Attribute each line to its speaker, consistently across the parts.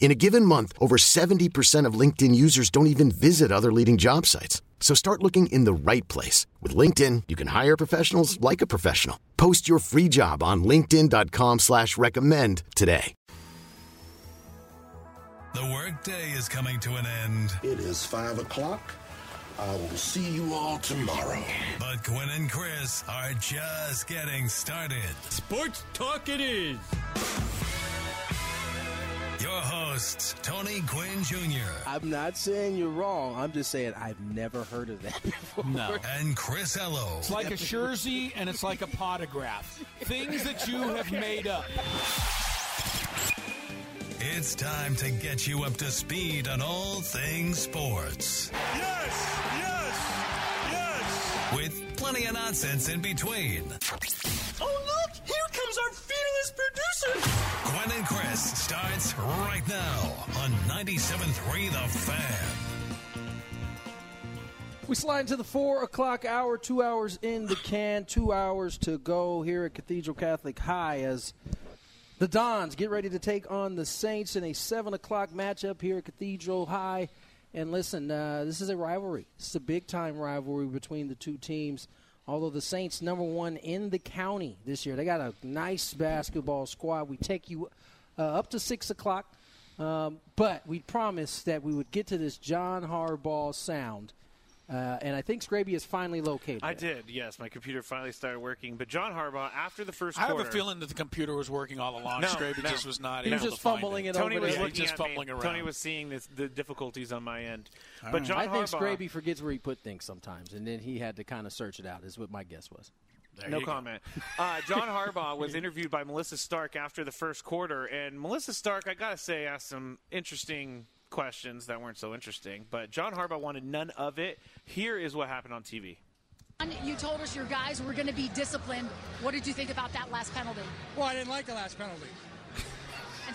Speaker 1: In a given month, over 70% of LinkedIn users don't even visit other leading job sites. So start looking in the right place. With LinkedIn, you can hire professionals like a professional. Post your free job on linkedin.com slash recommend today.
Speaker 2: The workday is coming to an end.
Speaker 3: It is 5 o'clock. I will see you all tomorrow.
Speaker 2: But Gwynn and Chris are just getting started.
Speaker 4: Sports Talk it is.
Speaker 2: Your hosts, Tony Gwynn Jr.
Speaker 5: I'm not saying you're wrong. I'm just saying I've never heard of that before.
Speaker 4: No.
Speaker 2: and Chris Ello.
Speaker 4: It's like a Jersey and it's like a potograph. Things that you have made up.
Speaker 2: It's time to get you up to speed on all things sports.
Speaker 6: Yes, yes, yes.
Speaker 2: With plenty of nonsense in between. Right now on 97.3 The Fan.
Speaker 5: We slide into the four o'clock hour, two hours in the can, two hours to go here at Cathedral Catholic High as the Dons get ready to take on the Saints in a seven o'clock matchup here at Cathedral High. And listen, uh, this is a rivalry. It's a big time rivalry between the two teams. Although the Saints number one in the county this year, they got a nice basketball squad. We take you up to six o'clock, um, but we promised that we would get to this John Harbaugh sound. Uh, and I think Scraby is finally located.
Speaker 7: I did, yes. My computer finally started working. But John Harbaugh, after the first
Speaker 4: I have a feeling that the computer was working all along.
Speaker 7: No,
Speaker 4: Scraby
Speaker 7: no.
Speaker 4: just was not
Speaker 5: He was just
Speaker 4: to find
Speaker 5: fumbling it
Speaker 7: Tony was
Speaker 5: there.
Speaker 7: looking
Speaker 4: just
Speaker 7: at
Speaker 4: fumbling
Speaker 7: me.
Speaker 4: around.
Speaker 7: Tony was seeing this, the difficulties on my end. but John
Speaker 5: I think
Speaker 7: Harbaugh,
Speaker 5: Scraby forgets where he put things sometimes, and then he had to kind of search it out. Is what my guess was.
Speaker 4: There
Speaker 7: no comment. Uh, John Harbaugh was interviewed by Melissa Stark after the first quarter, and Melissa Stark, I gotta say, asked some interesting questions that weren't so interesting. But John Harbaugh wanted none of it. Here is what happened on TV.
Speaker 8: You told us your guys were going to be disciplined. What did you think about that last penalty?
Speaker 9: Well, I didn't like the last penalty.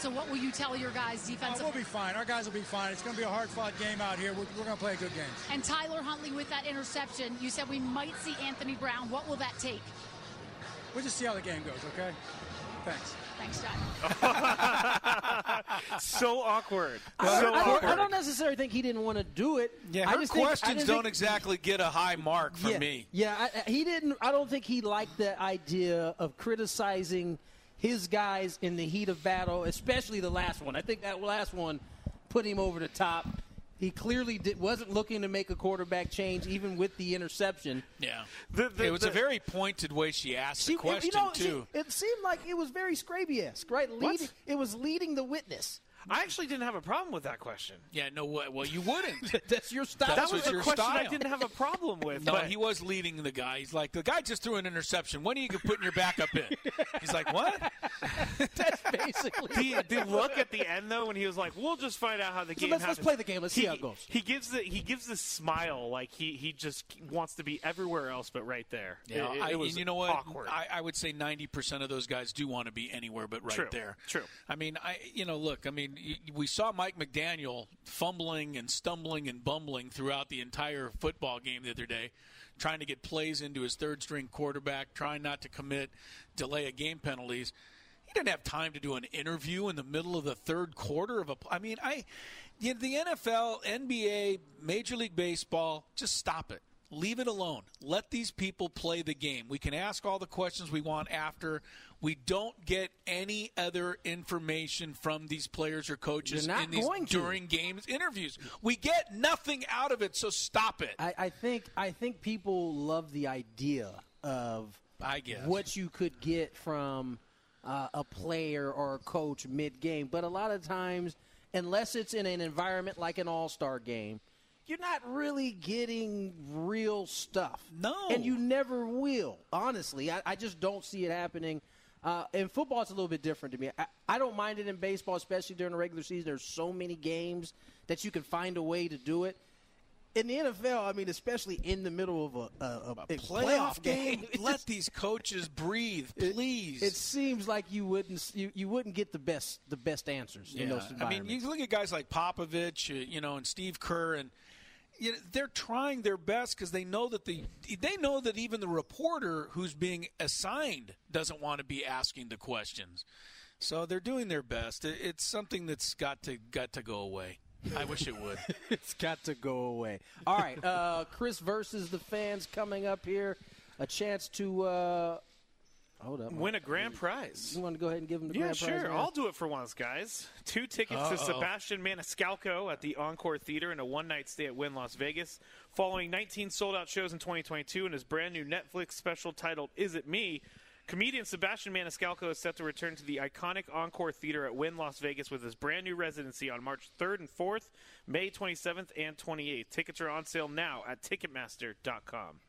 Speaker 8: And so, what will you tell your guys
Speaker 9: Uh,
Speaker 8: defensively?
Speaker 9: we'll be fine. Our guys will be fine. It's going to be a hard-fought game out here. We're, we're going to play a good game.
Speaker 8: and Tyler Huntley with that interception, you said we might see Anthony Brown. What will that take?
Speaker 9: We'll just see how the game goes, okay? Thanks.
Speaker 8: Thanks, John.
Speaker 7: So awkward.
Speaker 5: I,
Speaker 7: so
Speaker 5: don't, I, don't,
Speaker 7: awkward.
Speaker 5: I don't necessarily think he didn't want to do it.
Speaker 4: Yeah,
Speaker 5: I
Speaker 4: her
Speaker 5: just think- I
Speaker 4: questions don't
Speaker 5: think-
Speaker 4: exactly get a high mark from
Speaker 5: yeah,
Speaker 4: me.
Speaker 5: Yeah, I, I- he didn't. I don't think he liked the idea of criticizing his guys in the heat of battle, especially the last one. I think that last one put him over the top. He clearly did, wasn't looking to make a quarterback change, even with the interception.
Speaker 4: Yeah,
Speaker 7: The- the-
Speaker 4: it was
Speaker 7: the-
Speaker 4: a very pointed way she asked
Speaker 5: She-
Speaker 4: the question
Speaker 5: you know,
Speaker 4: too.
Speaker 5: she- it seemed like it was very Scraby-esque, right? Leading, it was leading the witness.
Speaker 7: I actually didn't have a problem with that question.
Speaker 4: yeah, no, what? Well, you wouldn't.
Speaker 5: That's your style.
Speaker 4: That
Speaker 7: was a
Speaker 4: your
Speaker 7: question I didn't have a problem with.
Speaker 4: No,
Speaker 7: but
Speaker 4: he was leading the guy. He's like, the guy just threw an interception. When are you putting your backup in? He's like, what?
Speaker 5: That's basically.
Speaker 7: the, the look at the end though when he was like we'll just find out how the game
Speaker 5: let's- let's play the game. Let's see how it goes.
Speaker 7: he gives the he gives the smile like he he just wants to be everywhere else but right there
Speaker 4: Yeah,
Speaker 7: it, it,
Speaker 4: I,
Speaker 7: it was
Speaker 4: and you know what?
Speaker 7: awkward
Speaker 4: I, I would say ninety percent of those guys do want to be anywhere but right
Speaker 7: True,
Speaker 4: there.
Speaker 7: true.
Speaker 4: I mean, I you know, look, I mean, we saw Mike McDaniel fumbling and stumbling and bumbling throughout the entire football game the other day, trying to get plays into his third string quarterback, trying not to commit delay of game penalties. He didn't have time to do an interview in the middle of the third quarter of a. I mean, I, you know, the NFL, NBA, Major League Baseball, just stop it. Leave it alone. Let these people play the game. We can ask all the questions we want after. We don't get any other information from these players or coaches in these during games interviews. We get nothing out of it, so stop it.
Speaker 5: I, I think I think people love the idea of
Speaker 4: I guess.
Speaker 5: what you could get from uh, a player or a coach mid game. But a lot of times, unless it's in an environment like an All Star game, you're not really getting real stuff.
Speaker 4: No.
Speaker 5: and you never will. Honestly, I, I just don't see it happening. Uh, in football, it's a little bit different to me. I, I don't mind it in baseball, especially during the regular season. There's so many games that you can find a way to do it. In the NFL, I mean, especially in the middle of a, a, a, a
Speaker 4: playoff game.
Speaker 5: it
Speaker 4: Let
Speaker 5: just-
Speaker 4: these coaches breathe, please.
Speaker 5: It, seems like you wouldn't you, you wouldn't get the best the best answers in those
Speaker 4: I mean, you look at guys like Popovich, uh, you know, and Steve Kerr, and you know, they're trying their best because they know that the they know that even the reporter who's being assigned doesn't want to be asking the questions. So they're doing their best. It, it's something that's got to got to go away. I wish it would.
Speaker 5: it's got to go away. All right, uh, Chris versus the fans coming up here. A chance to uh, hold up.
Speaker 7: Win a grand prize.
Speaker 5: You want to go ahead and give him the
Speaker 7: Yeah,
Speaker 5: grand prize?
Speaker 7: sure. I'll do it for once, guys. Two tickets
Speaker 4: Uh-oh.
Speaker 7: to Sebastian Maniscalco at the Encore Theater and a one night stay at Wynn Las Vegas. Following 19 sold out shows in 2022 and his brand new Netflix special titled Is It Me? Comedian Sebastian Maniscalco is set to return to the iconic Encore Theater at Wynn Las Vegas with his brand new residency on March 3rd and 4th, May 27th and 28th. Tickets are on sale now at Ticketmaster.com.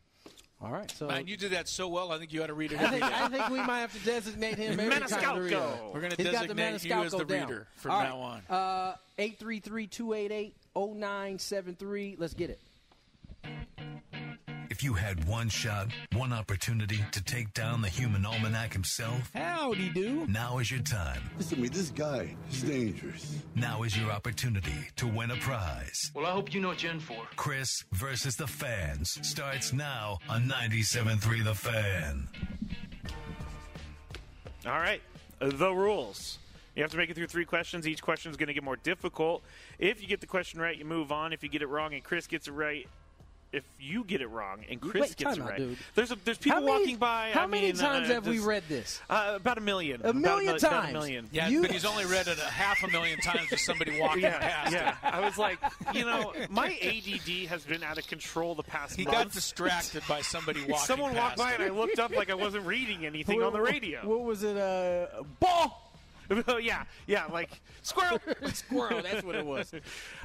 Speaker 5: All right, so
Speaker 4: Man, you did that so well. I think you ought to read it
Speaker 5: I think. I think we might have to designate him every time to read.
Speaker 7: Maniscalco.
Speaker 4: We're going to
Speaker 5: He's got the
Speaker 4: designate you as the
Speaker 5: down.
Speaker 4: reader from
Speaker 5: All
Speaker 4: now on.
Speaker 5: right. Uh, 833-288-0973. Let's get it.
Speaker 2: If you had one shot, one opportunity to take down the human almanac himself,
Speaker 5: Howdy do.
Speaker 2: now is your time.
Speaker 3: Listen to me, this guy, he's dangerous.
Speaker 2: Now is your opportunity to win a prize.
Speaker 10: Well, I hope you know what you're in for.
Speaker 2: Chris versus the fans starts now on 97.3 The Fan.
Speaker 7: All right. The rules. You have to make it through three questions. Each question is going to get more difficult. If you get the question right, you move on. If you get it wrong and Chris gets it right, if you get it wrong and Chris
Speaker 5: Wait,
Speaker 7: gets it
Speaker 5: time out,
Speaker 7: right,
Speaker 5: dude.
Speaker 7: there's a, there's people
Speaker 5: many-
Speaker 7: walking by.
Speaker 5: How
Speaker 7: I
Speaker 5: many
Speaker 7: mean,
Speaker 5: times
Speaker 7: uh,
Speaker 5: have we read this?
Speaker 7: Uh, about a million.
Speaker 5: A
Speaker 7: About
Speaker 5: million
Speaker 7: mil- About a million.
Speaker 4: Yeah,
Speaker 5: You-
Speaker 4: but he's only read it a half a million times with somebody walking
Speaker 7: Yeah,
Speaker 4: past.
Speaker 7: yeah.
Speaker 4: him.
Speaker 7: I was like, you know, my ADD has been out of control the past
Speaker 4: He
Speaker 7: month.
Speaker 4: got distracted by somebody walking
Speaker 7: Someone walked by
Speaker 4: him.
Speaker 7: and I looked up like I wasn't reading anything on the radio.
Speaker 5: What was it? Uh, ball.
Speaker 7: Oh, yeah, yeah, like squirrel.
Speaker 5: Squirrel. That's what it was.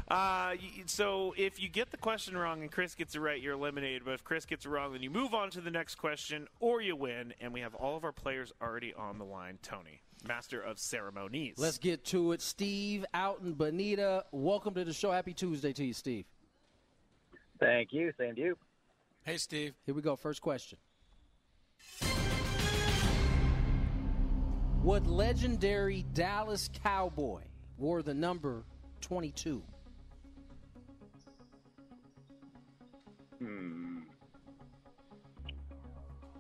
Speaker 7: Uh, so if you get the question wrong and Chris gets it right, you're eliminated. But if Chris gets it wrong, then you move on to the next question, or you win. And we have all of our players already on the line. Tony, master of ceremonies.
Speaker 5: Let's get to it. Steve out in Bonita. Welcome to the show. Happy Tuesday to you, Steve.
Speaker 10: Thank you. Same to you.
Speaker 4: Hey, Steve.
Speaker 5: Here we go. First question. What legendary Dallas Cowboy wore the number 22?
Speaker 10: Hmm.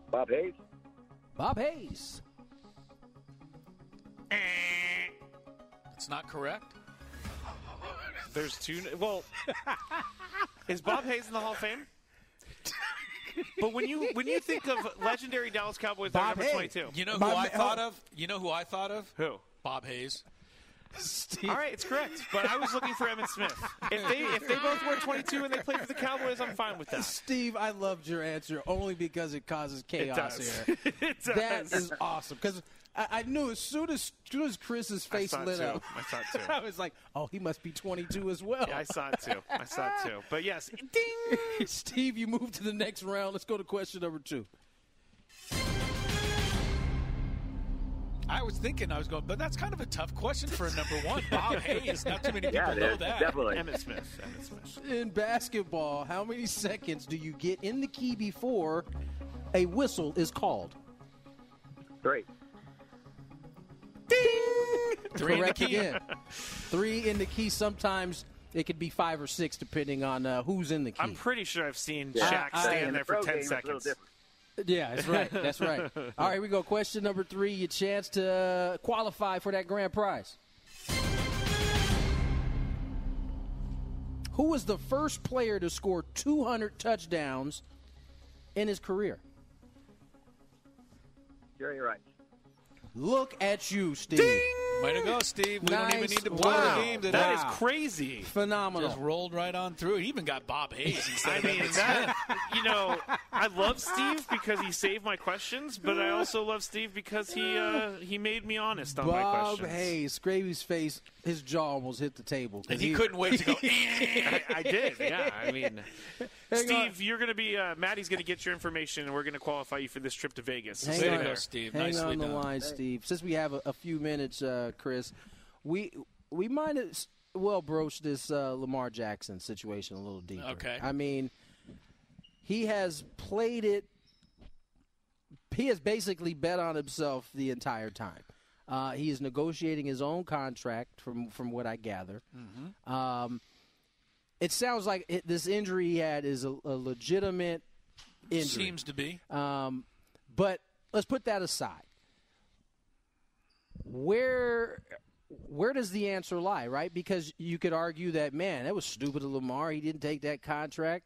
Speaker 10: Bob Hayes.
Speaker 5: Bob Hayes.
Speaker 4: It's not correct.
Speaker 7: There's two. Well, is Bob Hayes in the Hall of Fame? But when you when you think of legendary Dallas Cowboys,
Speaker 5: Bob
Speaker 7: number
Speaker 5: Hayes.
Speaker 7: 22.
Speaker 4: You know who
Speaker 5: My
Speaker 4: I
Speaker 5: ma-
Speaker 4: thought oh. of? You know who I thought of?
Speaker 7: Who?
Speaker 4: Bob Hayes.
Speaker 5: Steve.
Speaker 7: All right, it's correct. But I was looking for Emmitt Smith. If they if they both wear 22 and they play for the Cowboys, I'm fine with that.
Speaker 5: Steve, I loved your answer only because it causes chaos
Speaker 7: does.
Speaker 5: here.
Speaker 7: it does.
Speaker 5: That is awesome because I, I knew as soon as, soon as Chris's face lit
Speaker 7: too.
Speaker 5: up,
Speaker 7: I saw it too.
Speaker 5: I was like, "Oh, he must be 22 as well."
Speaker 7: Yeah, I saw it too. I saw it too. But yes, ding.
Speaker 5: Steve, you move to the next round. Let's go to question number two.
Speaker 4: I was thinking I was going, but that's kind of a tough question for a number one. Bob Hayes. Not too many people
Speaker 10: Yeah,
Speaker 4: know
Speaker 10: it is,
Speaker 4: that.
Speaker 10: definitely.
Speaker 7: Emmitt Smith. Emmitt Smith.
Speaker 5: In basketball, how many seconds do you get in the key before a whistle is called?
Speaker 10: Three.
Speaker 4: Three in the
Speaker 5: Correct
Speaker 4: key.
Speaker 5: again. Three in the key. Sometimes it could be five or six, depending on uh, who's in the key.
Speaker 7: I'm pretty sure I've seen
Speaker 10: Yeah.
Speaker 7: Shaq
Speaker 5: I-
Speaker 7: stand
Speaker 10: In
Speaker 7: there
Speaker 10: the
Speaker 7: for 10
Speaker 10: game, it's a little
Speaker 7: seconds.
Speaker 5: Yeah, that's right. That's right. All right, here we go. Question number three. Your chance to uh, qualify for that grand prize. Who was the first player to score 200 touchdowns in his career?
Speaker 10: Jerry Rice.
Speaker 5: Look at you, Steve.
Speaker 4: Way to go, Steve. We don't even need to play
Speaker 5: work.
Speaker 4: the game today.
Speaker 7: That is crazy.
Speaker 5: Phenomenal.
Speaker 4: Just rolled right on through. He even got Bob Hayes instead
Speaker 7: I mean,
Speaker 4: Emmitt
Speaker 7: that, you know, I love Steve because he saved my questions, but I also love Steve because he uh, he made me honest on my questions. Bob.
Speaker 5: Hayes, Gravy's face, his jaw almost hit the table. 'cause
Speaker 4: And he couldn't wait to go.
Speaker 7: I, I did, yeah. I mean,
Speaker 5: Hang
Speaker 7: Steve, you're going to be uh, Maddie's going to get your information, and we're going to qualify you for this trip to Vegas.
Speaker 5: Hang
Speaker 7: Stay
Speaker 5: on,
Speaker 7: there.
Speaker 5: Hang on the line, Steve. Since we have a, a few minutes, uh, Chris, we we might as well broach this uh, Lamar Jackson situation a little deeper.
Speaker 4: Okay.
Speaker 5: I mean, he has played it. He has basically bet on himself the entire time. Uh, he is negotiating his own contract, from from what I gather.
Speaker 4: Mm-hmm.
Speaker 5: Um, it sounds like it, this injury he had is a, a legitimate injury.
Speaker 4: Seems to be.
Speaker 5: Um, but let's put that aside. Where where does the answer lie, right? Because you could argue that man, that was stupid of Lamar. He didn't take that contract.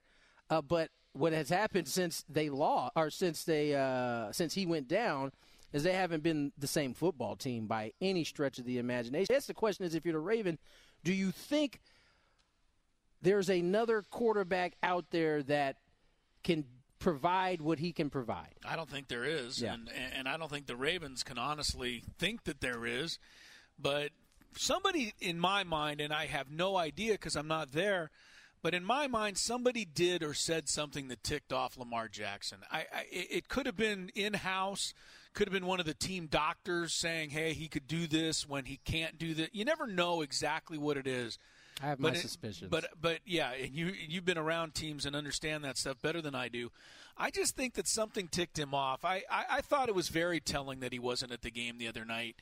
Speaker 5: Uh, but what has happened since they lost, or since they uh, since he went down, is they haven't been the same football team by any stretch of the imagination. That's the question: is if you're the Raven, do you think there's another quarterback out there that can provide what he can provide?
Speaker 4: I don't think there is,
Speaker 5: Yeah.
Speaker 4: and and I don't think the Ravens can honestly think that there is. But somebody in my mind, and I have no idea because I'm not there. But in my mind, somebody did or said something that ticked off Lamar Jackson. I, I it it could have been in house, could have been one of the team doctors saying, "Hey, he could do this when he can't do that." You never know exactly what it is.
Speaker 5: I have
Speaker 4: But
Speaker 5: my
Speaker 4: it-
Speaker 5: suspicions.
Speaker 4: But but yeah, and you you've been around teams and understand that stuff better than I do. I just think that something ticked him off. I, I, I thought it was very telling that he wasn't at the game the other night.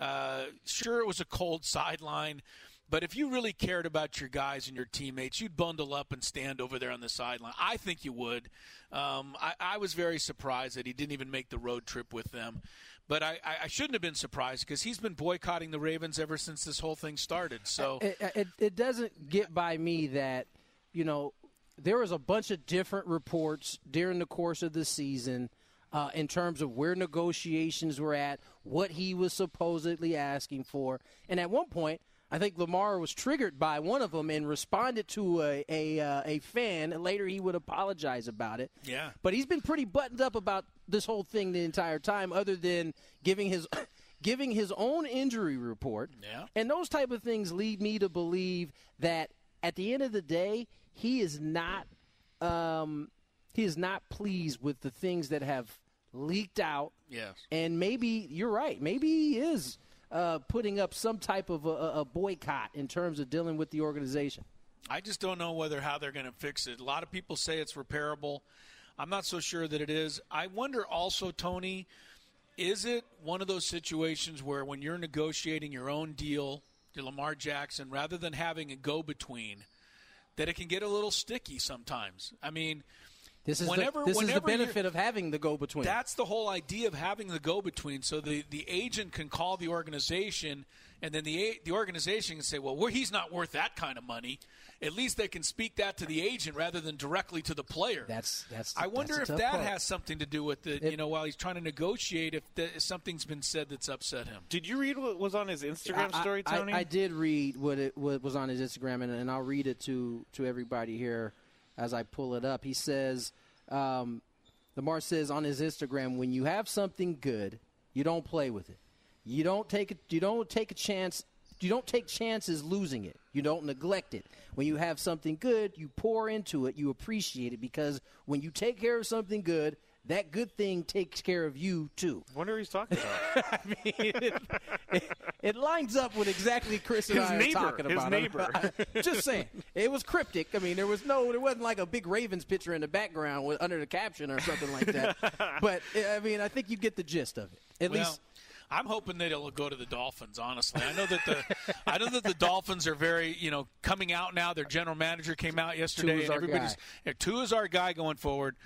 Speaker 4: Uh, sure, it was a cold sideline, but if you really cared about your guys and your teammates, you'd bundle up and stand over there on the sideline. I think you would. Um, I, I was very surprised that he didn't even make the road trip with them. But I, I shouldn't have been surprised because he's been boycotting the Ravens ever since this whole thing started. So
Speaker 5: it, it, it doesn't get by me that you know there was a bunch of different reports during the course of the season uh, in terms of where negotiations were at, what he was supposedly asking for, and at one point. I think Lamar was triggered by one of them and responded to a a, uh, a fan. And later, he would apologize about it.
Speaker 4: Yeah.
Speaker 5: But he's been pretty buttoned up about this whole thing the entire time, other than giving his giving his own injury report.
Speaker 4: Yeah.
Speaker 5: And those type of things lead me to believe that at the end of the day, he is not um, he is not pleased with the things that have leaked out.
Speaker 4: Yes.
Speaker 5: And maybe you're right. Maybe he is uh, putting up some type of a, a boycott in terms of dealing with the organization.
Speaker 4: I just don't know whether how they're going to fix it. A lot of people say it's repairable. I'm not so sure that it is. I wonder also, Tony, is it one of those situations where when you're negotiating your own deal to Lamar Jackson, rather than having a go between, that it can get a little sticky sometimes? I mean,
Speaker 5: This is
Speaker 4: whenever,
Speaker 5: the, this is the benefit of having the go between.
Speaker 4: that's the whole idea of having the go between. So the, the agent can call the organization, and then the the organization can say, "Well, we're, he's not worth that kind of money." At least they can speak that to the agent rather than directly to the player.
Speaker 5: That's that's.
Speaker 4: I wonder
Speaker 5: that's
Speaker 4: if that
Speaker 5: part.
Speaker 4: has something to do with it. you know, while he's trying to negotiate, if, the, if something's been said that's upset him.
Speaker 7: Did you read what was on his Instagram
Speaker 5: I-
Speaker 7: story,
Speaker 5: I,
Speaker 7: Tony?
Speaker 5: I, did read what it what was on his Instagram, and, and I'll read it to to everybody here as I pull it up. He says, um, Lamar says on his Instagram, when you have something good, you don't play with it. You don't take. You don't take a chance. You don't take chances losing it. You don't neglect it. When you have something good, you pour into it. You appreciate it because when you take care of something good, that good thing takes care of you too.
Speaker 7: wonder who he's talking about.
Speaker 5: I mean, it, it, it lines up with exactly Chris and
Speaker 7: His
Speaker 5: I
Speaker 7: neighbor,
Speaker 5: are talking
Speaker 7: his
Speaker 5: about.
Speaker 7: neighbor.
Speaker 5: Just saying, it was cryptic. I mean, there was no, there wasn't like a big Ravens picture in the background with, under the caption or something like that. but I mean, I think you get the gist of it. At
Speaker 4: well,
Speaker 5: least
Speaker 4: I'm hoping that it'll go to the Dolphins. Honestly, I know that the I know that the Dolphins are very you know coming out now. Their general manager came out yesterday,
Speaker 5: Tua's
Speaker 4: and
Speaker 5: our
Speaker 4: everybody's
Speaker 5: guy.
Speaker 4: yeah, Tua's our guy going forward.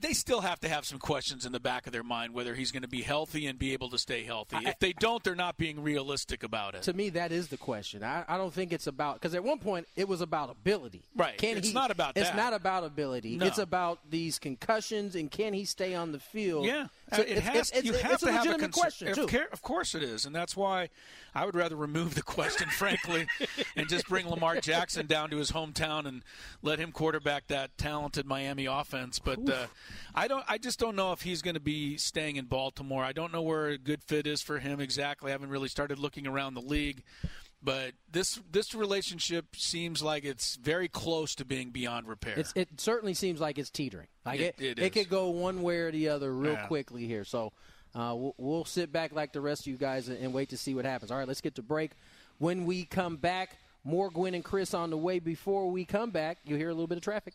Speaker 4: They still have to have some questions in the back of their mind whether he's going to be healthy and be able to stay healthy. if they don't, they're not being realistic about it.
Speaker 5: to me, that is the question. I, I don't think it's about because at one point it was about ability.
Speaker 4: Right.
Speaker 5: Can
Speaker 4: It's
Speaker 5: he,
Speaker 4: not about
Speaker 5: It's
Speaker 4: that.
Speaker 5: not about ability.
Speaker 4: No.
Speaker 5: It's about these concussions and can he stay on the field?
Speaker 4: Yeah, So it
Speaker 5: It's-
Speaker 4: has.
Speaker 5: it's-
Speaker 4: you
Speaker 5: it's-
Speaker 4: have
Speaker 5: it's a
Speaker 4: to have a
Speaker 5: legitimate question,
Speaker 4: care- of course it is, and that's why I would rather remove the question, frankly, and just bring Lamar Jackson down to his hometown and let him quarterback that talented Miami offense. But uh, I don't. I just don't know if he's going to be staying in Baltimore. I don't know where a good fit is for him exactly. I haven't really started looking around the league. But this this relationship seems like it's very close to being beyond repair.
Speaker 5: It's, it certainly seems like it's teetering. Like
Speaker 4: It-
Speaker 5: it,
Speaker 4: it is.
Speaker 5: could go one way or the other real
Speaker 4: Yeah.
Speaker 5: quickly here. So uh, we'll, we'll sit back like the rest of you guys and, and wait to see what happens. All right, let's get to break. When we come back, more Gwynn and Chris on the way. Before we come back, you'll hear a little bit of traffic.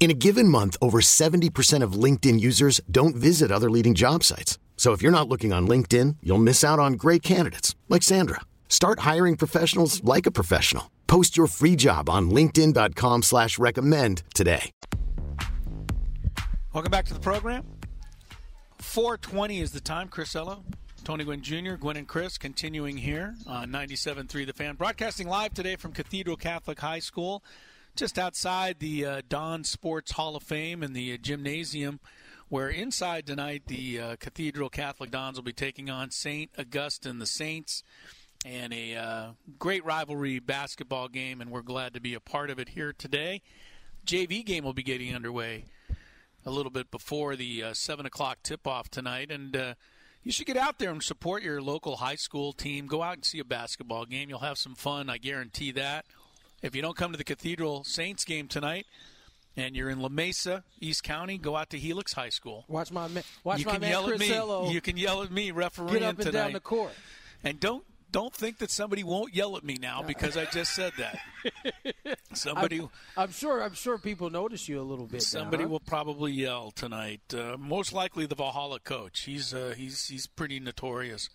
Speaker 1: In a given month, over 70% of LinkedIn users don't visit other leading job sites. So if you're not looking on LinkedIn, you'll miss out on great candidates like Sandra. Start hiring professionals like a professional. Post your free job on linkedin.com slash recommend today.
Speaker 4: Welcome back to the program. 420 is the time. Chris Ello, Tony Gwynn Jr., Gwynn and Chris continuing here on 97.3 The Fan. Broadcasting live today from Cathedral Catholic High School, just outside the uh, Don Sports Hall of Fame and the uh, gymnasium, where inside tonight the uh, Cathedral Catholic Dons will be taking on St. Augustine the Saints and a uh, great rivalry basketball game, and we're glad to be a part of it here today. JV game will be getting underway a little bit before the uh, 7 o'clock tip off tonight. And uh, you should get out there and support your local high school team. Go out and see a basketball game. You'll have some fun, I guarantee that. If you don't come to the Cathedral Saints game tonight, and you're in La Mesa, East County, go out to Helix High School.
Speaker 5: Watch my man, watch
Speaker 4: you
Speaker 5: my
Speaker 4: can
Speaker 5: man
Speaker 4: yell
Speaker 5: Chris
Speaker 4: at me. You can yell at me, refereeing
Speaker 5: get up and
Speaker 4: tonight.
Speaker 5: down the court.
Speaker 4: And don't don't think that somebody won't yell at me now because I just said that. Somebody,
Speaker 5: I'm, I'm sure. I'm sure people notice you a little bit. now,
Speaker 4: somebody
Speaker 5: huh?
Speaker 4: will probably yell tonight. Uh, most likely the Valhalla coach. He's uh, he's he's pretty notorious.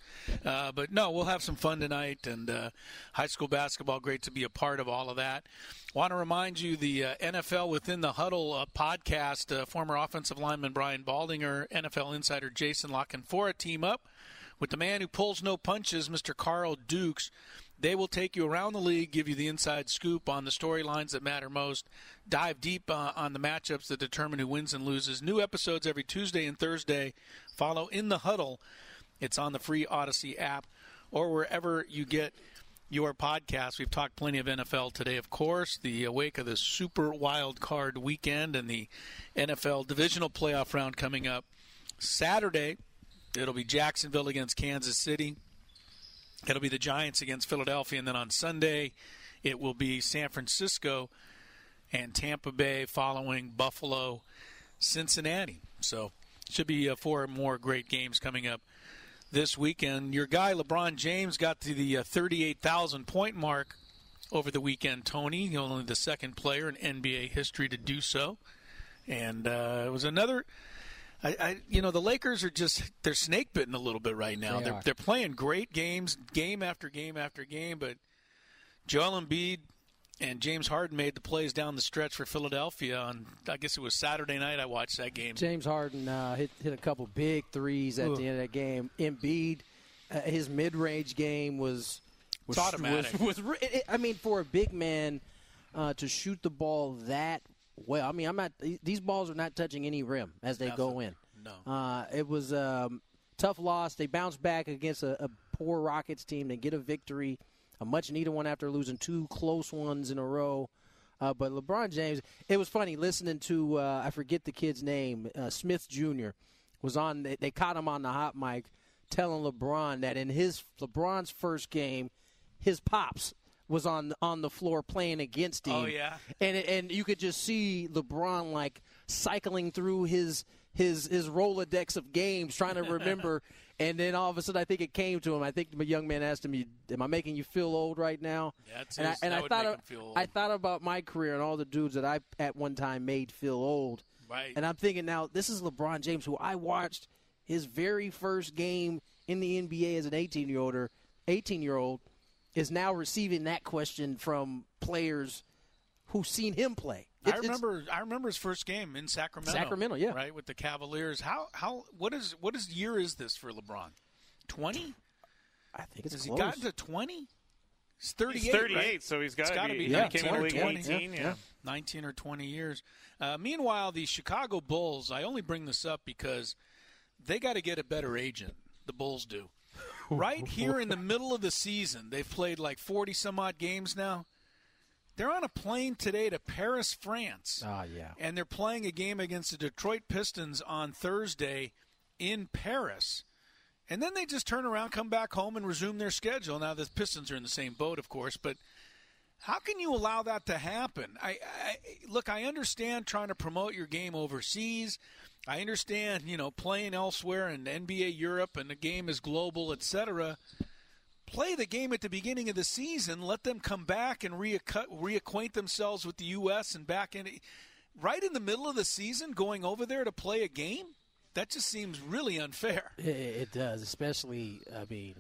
Speaker 4: Uh, but no, we'll have some fun tonight and uh, high school basketball. Great to be a part of all of that. Want to remind you the uh, NFL Within the Huddle uh, podcast. Uh, former offensive lineman Brian Baldinger, NFL insider Jason La Canfora team up with the man who pulls no punches, Mr. Carl Dukes. They will take you around the league, give you the inside scoop on the storylines that matter most, dive deep uh, on the matchups that determine who wins and loses. New episodes every Tuesday and Thursday. Follow In the Huddle. It's on the free Odyssey app or wherever you get your podcast. We've talked plenty of NFL today, of course. The wake of the Super Wild Card weekend and the NFL divisional playoff round coming up Saturday. It'll be Jacksonville against Kansas City. It'll be the Giants against Philadelphia. And then on Sunday, it will be San Francisco and Tampa Bay following Buffalo, Cincinnati. So, should be uh, four more great games coming up this weekend. Your guy, LeBron James, got to the uh, 38,000 point mark over the weekend, Tony. Only the second player in NBA history to do so. And uh, it was another. I, I, you know, the Lakers are just they're snake bitten a little bit right now.
Speaker 5: They
Speaker 4: are
Speaker 5: are.
Speaker 4: they're playing great games, game after game after game, but Joel Embiid and James Harden made the plays down the stretch for Philadelphia on I guess it was Saturday night. I watched that game.
Speaker 5: James Harden uh, hit hit a couple big threes at
Speaker 4: Ooh.
Speaker 5: the end of that game. Embiid, uh, his mid range game was was,
Speaker 4: It's automatic.
Speaker 5: Was, was, I mean, for a big man uh, to shoot the ball that well, I mean, I'm not. These balls are not touching any rim as they
Speaker 4: Nothing.
Speaker 5: go in.
Speaker 4: No.
Speaker 5: Uh, it was um, tough loss. They bounced back against a, a poor Rockets team. They get a victory, a much needed one after losing two close ones in a row. Uh, but LeBron James, it was funny listening to uh, I forget the kid's name, uh, Smith Jr. was on. They, they caught him on the hot mic, telling LeBron that in his LeBron's first game, his pops was on on the floor playing against oh, him.
Speaker 4: Oh, yeah?
Speaker 5: and and you could just see LeBron like cycling through his his his Rolodex of games, trying to remember. and then all of a sudden, I think it came to him. I think the young man asked him, "Am I making you feel old right now?"
Speaker 4: Yeah,
Speaker 5: and I, and
Speaker 4: that
Speaker 5: I thought
Speaker 4: make him feel old.
Speaker 5: I thought about my career and all the dudes that I at one time made feel old.
Speaker 4: Right.
Speaker 5: And I'm thinking now, this is LeBron James, who I watched his very first game in the NBA as an 18 year old, 18 year old, is now receiving that question from players who've seen him play.
Speaker 4: I
Speaker 5: It's- it's-
Speaker 4: remember. I remember his first game in Sacramento.
Speaker 5: Sacramento, yeah.
Speaker 4: right with the Cavaliers. How how what is what is year is this for LeBron? Twenty?
Speaker 5: I think it's
Speaker 4: Has
Speaker 5: close.
Speaker 4: he gotten to twenty? He's thirty-eight.
Speaker 7: He's 38,
Speaker 4: right?
Speaker 7: so he's
Speaker 4: It's
Speaker 7: gotta
Speaker 4: gotta
Speaker 7: be-
Speaker 4: be.
Speaker 7: he
Speaker 4: 19
Speaker 7: came in the league
Speaker 4: 20.
Speaker 7: 18, yeah.
Speaker 4: 19 or 20 years. Uh, meanwhile, the Chicago Bulls, I only bring this up because they got to get a better agent. The Bulls do. Right here in the middle of the season, they've played like 40 some odd games now. They're on a plane today to Paris, France.
Speaker 5: Ah, yeah.
Speaker 4: And they're playing a game against the Detroit Pistons on Thursday in Paris. And then they just turn around, come back home, and resume their schedule. Now, the Pistons are in the same boat, of course, but how can you allow that to happen? I, I look. I understand trying to promote your game overseas. I understand, you know, playing elsewhere in NBA Europe and the game is global, etc. Play the game at the beginning of the season. Let them come back and reacquaint themselves with the U.S. and back in, right in the middle of the season, going over there to play a game. That just seems really unfair.
Speaker 5: It, does, especially. I mean,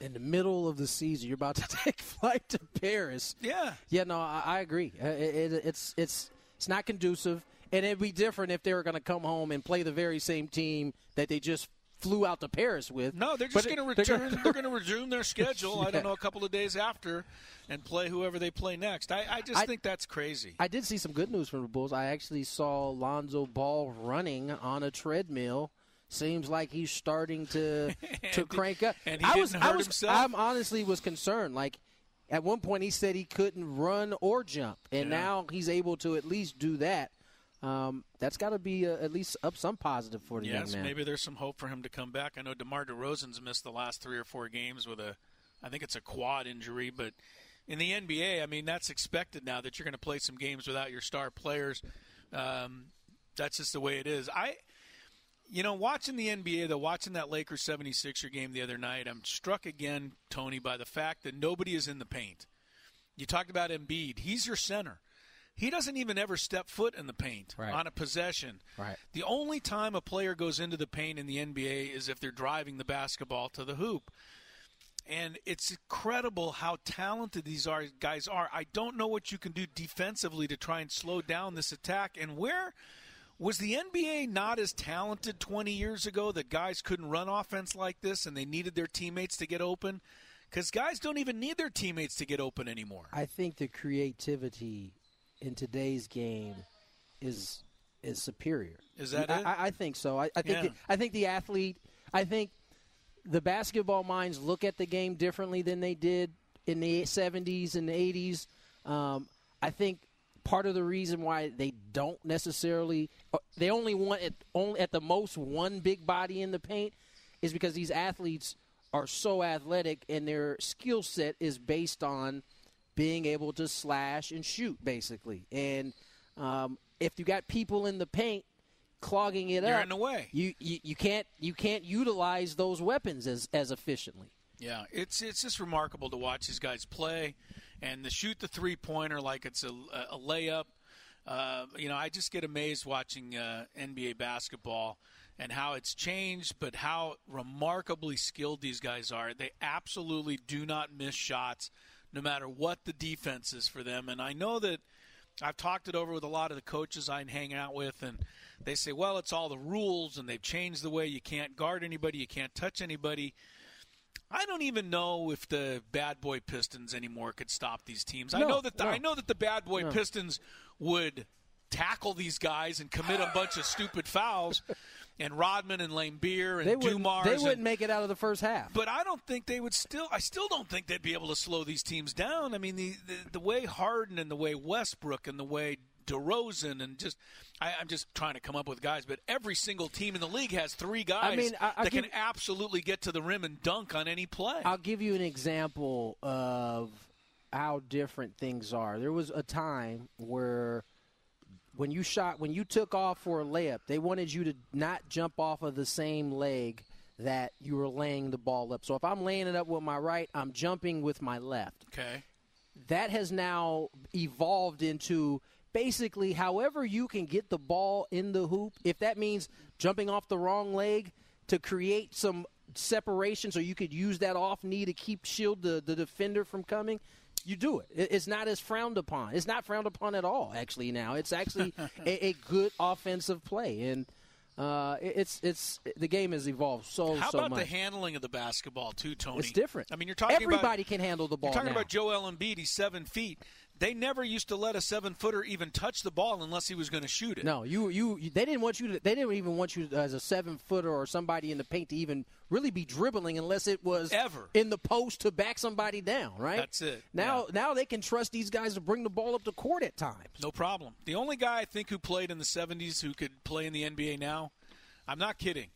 Speaker 5: in the middle of the season, you're about to take flight to Paris.
Speaker 4: Yeah.
Speaker 5: Yeah, no, I, I agree. It, it, it's it's it's not conducive, and it'd be different if they were going to come home and play the very same team that they just flew out to Paris with.
Speaker 4: No, they're just going to return. They're going to resume their schedule. I don't know, a couple of days after, and play whoever they play next. I, I just
Speaker 5: I-
Speaker 4: think that's crazy.
Speaker 5: I did see some good news from the Bulls. I actually saw Lonzo Ball running on a treadmill. Seems like he's starting to to crank up.
Speaker 4: and he
Speaker 5: I was, I was,
Speaker 4: himself?
Speaker 5: I'm honestly was concerned. Like at one point, he said he couldn't run or jump, and
Speaker 4: Yeah.
Speaker 5: now he's able to at least do that. Um, that's got to be uh at least up some positive for the
Speaker 4: yes,
Speaker 5: young man.
Speaker 4: maybe there's some hope for him to come back. I know DeMar DeRozan's missed the last three or four games with a, I think it's a quad injury, but in the NBA, I mean that's expected now that you're going to play some games without your star players. Um, that's just the way it is. I, you know, watching the NBA, though, watching that Lakers 76er game the other night, I'm struck again, Tony, by the fact that nobody is in the paint. You talked about Embiid. He's your center. He doesn't even ever step foot in the paint
Speaker 5: Right.
Speaker 4: on a possession.
Speaker 5: Right.
Speaker 4: The only time a player goes into the paint in the NBA is if they're driving the basketball to the hoop. And it's incredible how talented these are, guys are. I don't know what you can do defensively to try and slow down this attack. And where was the NBA not as talented 20 years ago that guys couldn't run offense like this and they needed their teammates to get open? Because guys don't even need their teammates to get open anymore.
Speaker 5: I think the creativity in today's game is is superior.
Speaker 4: Is that
Speaker 5: I,
Speaker 4: it?
Speaker 5: I, I think so. I, I think
Speaker 4: Yeah.
Speaker 5: the, I think the athlete. I think the basketball minds look at the game differently than they did in the 70s and the 80s. Um, I think part of the reason why they don't necessarily uh, they only want at only at the most one big body in the paint is because these athletes are so athletic and their skill set is based on being able to slash and shoot basically and um, if you got people in the paint clogging it
Speaker 4: You're
Speaker 5: up
Speaker 4: in the way.
Speaker 5: you, you you can't you can't utilize those weapons as as efficiently
Speaker 4: Yeah, it's it's just remarkable to watch these guys play, and to shoot the three pointer like it's a, a layup. Uh, you know, I just get amazed watching uh, NBA basketball and how it's changed, but how remarkably skilled these guys are. They absolutely do not miss shots, no matter what the defense is for them. And I know that I've talked it over with a lot of the coaches I hang out with, and they say, well, it's all the rules, and they've changed the way you can't guard anybody, you can't touch anybody. I don't even know if the bad boy Pistons anymore could stop these teams. I know that the,
Speaker 5: no.
Speaker 4: I know that the bad boy
Speaker 5: No.
Speaker 4: Pistons would tackle these guys and commit a bunch of stupid fouls, and Rodman and Laimbeer and
Speaker 5: They wouldn't,
Speaker 4: Dumars.
Speaker 5: they wouldn't make it out of the first half.
Speaker 4: but I don't think they would still. I still don't think they'd be able to slow these teams down. I mean, the the, the way Harden and the way Westbrook and the way DeRozan and just I, I'm just trying to come up with guys, but every single team in the league has three guys I
Speaker 5: mean, I-
Speaker 4: that can absolutely get to the rim and dunk on any play.
Speaker 5: I'll give you an example of how different things are. There was a time where when you shot when you took off for a layup, they wanted you to not jump off of the same leg that you were laying the ball up. So if I'm laying it up with my right, I'm jumping with my left.
Speaker 4: okay.
Speaker 5: That has now evolved into basically however you can get the ball in the hoop. If that means jumping off the wrong leg to create some separation so you could use that off knee to keep shield the, the defender from coming, you do it. It- It's not as frowned upon. It's not frowned upon at all, actually, now. It's actually a, a good offensive play. And uh, it's it's the game has evolved so
Speaker 4: How
Speaker 5: so
Speaker 4: about
Speaker 5: much.
Speaker 4: the handling of the basketball too, Tony?
Speaker 5: It's different.
Speaker 4: I mean, you're talking about
Speaker 5: Everybody can handle the ball
Speaker 4: You're talking
Speaker 5: now.
Speaker 4: about Joel Embiid. He's seven feet. They never used to let a seven footer even touch the ball unless he was going to shoot it.
Speaker 5: No, you, you you they didn't want you to they didn't even want you as a seven footer or somebody in the paint to even really be dribbling unless it was
Speaker 4: Ever.
Speaker 5: in the post to back somebody down, right?
Speaker 4: That's it.
Speaker 5: Now now they can trust these guys to bring the ball up the court at times.
Speaker 4: No problem. The only guy I think who played in the 70s who could play in the NBA now, I'm not kidding,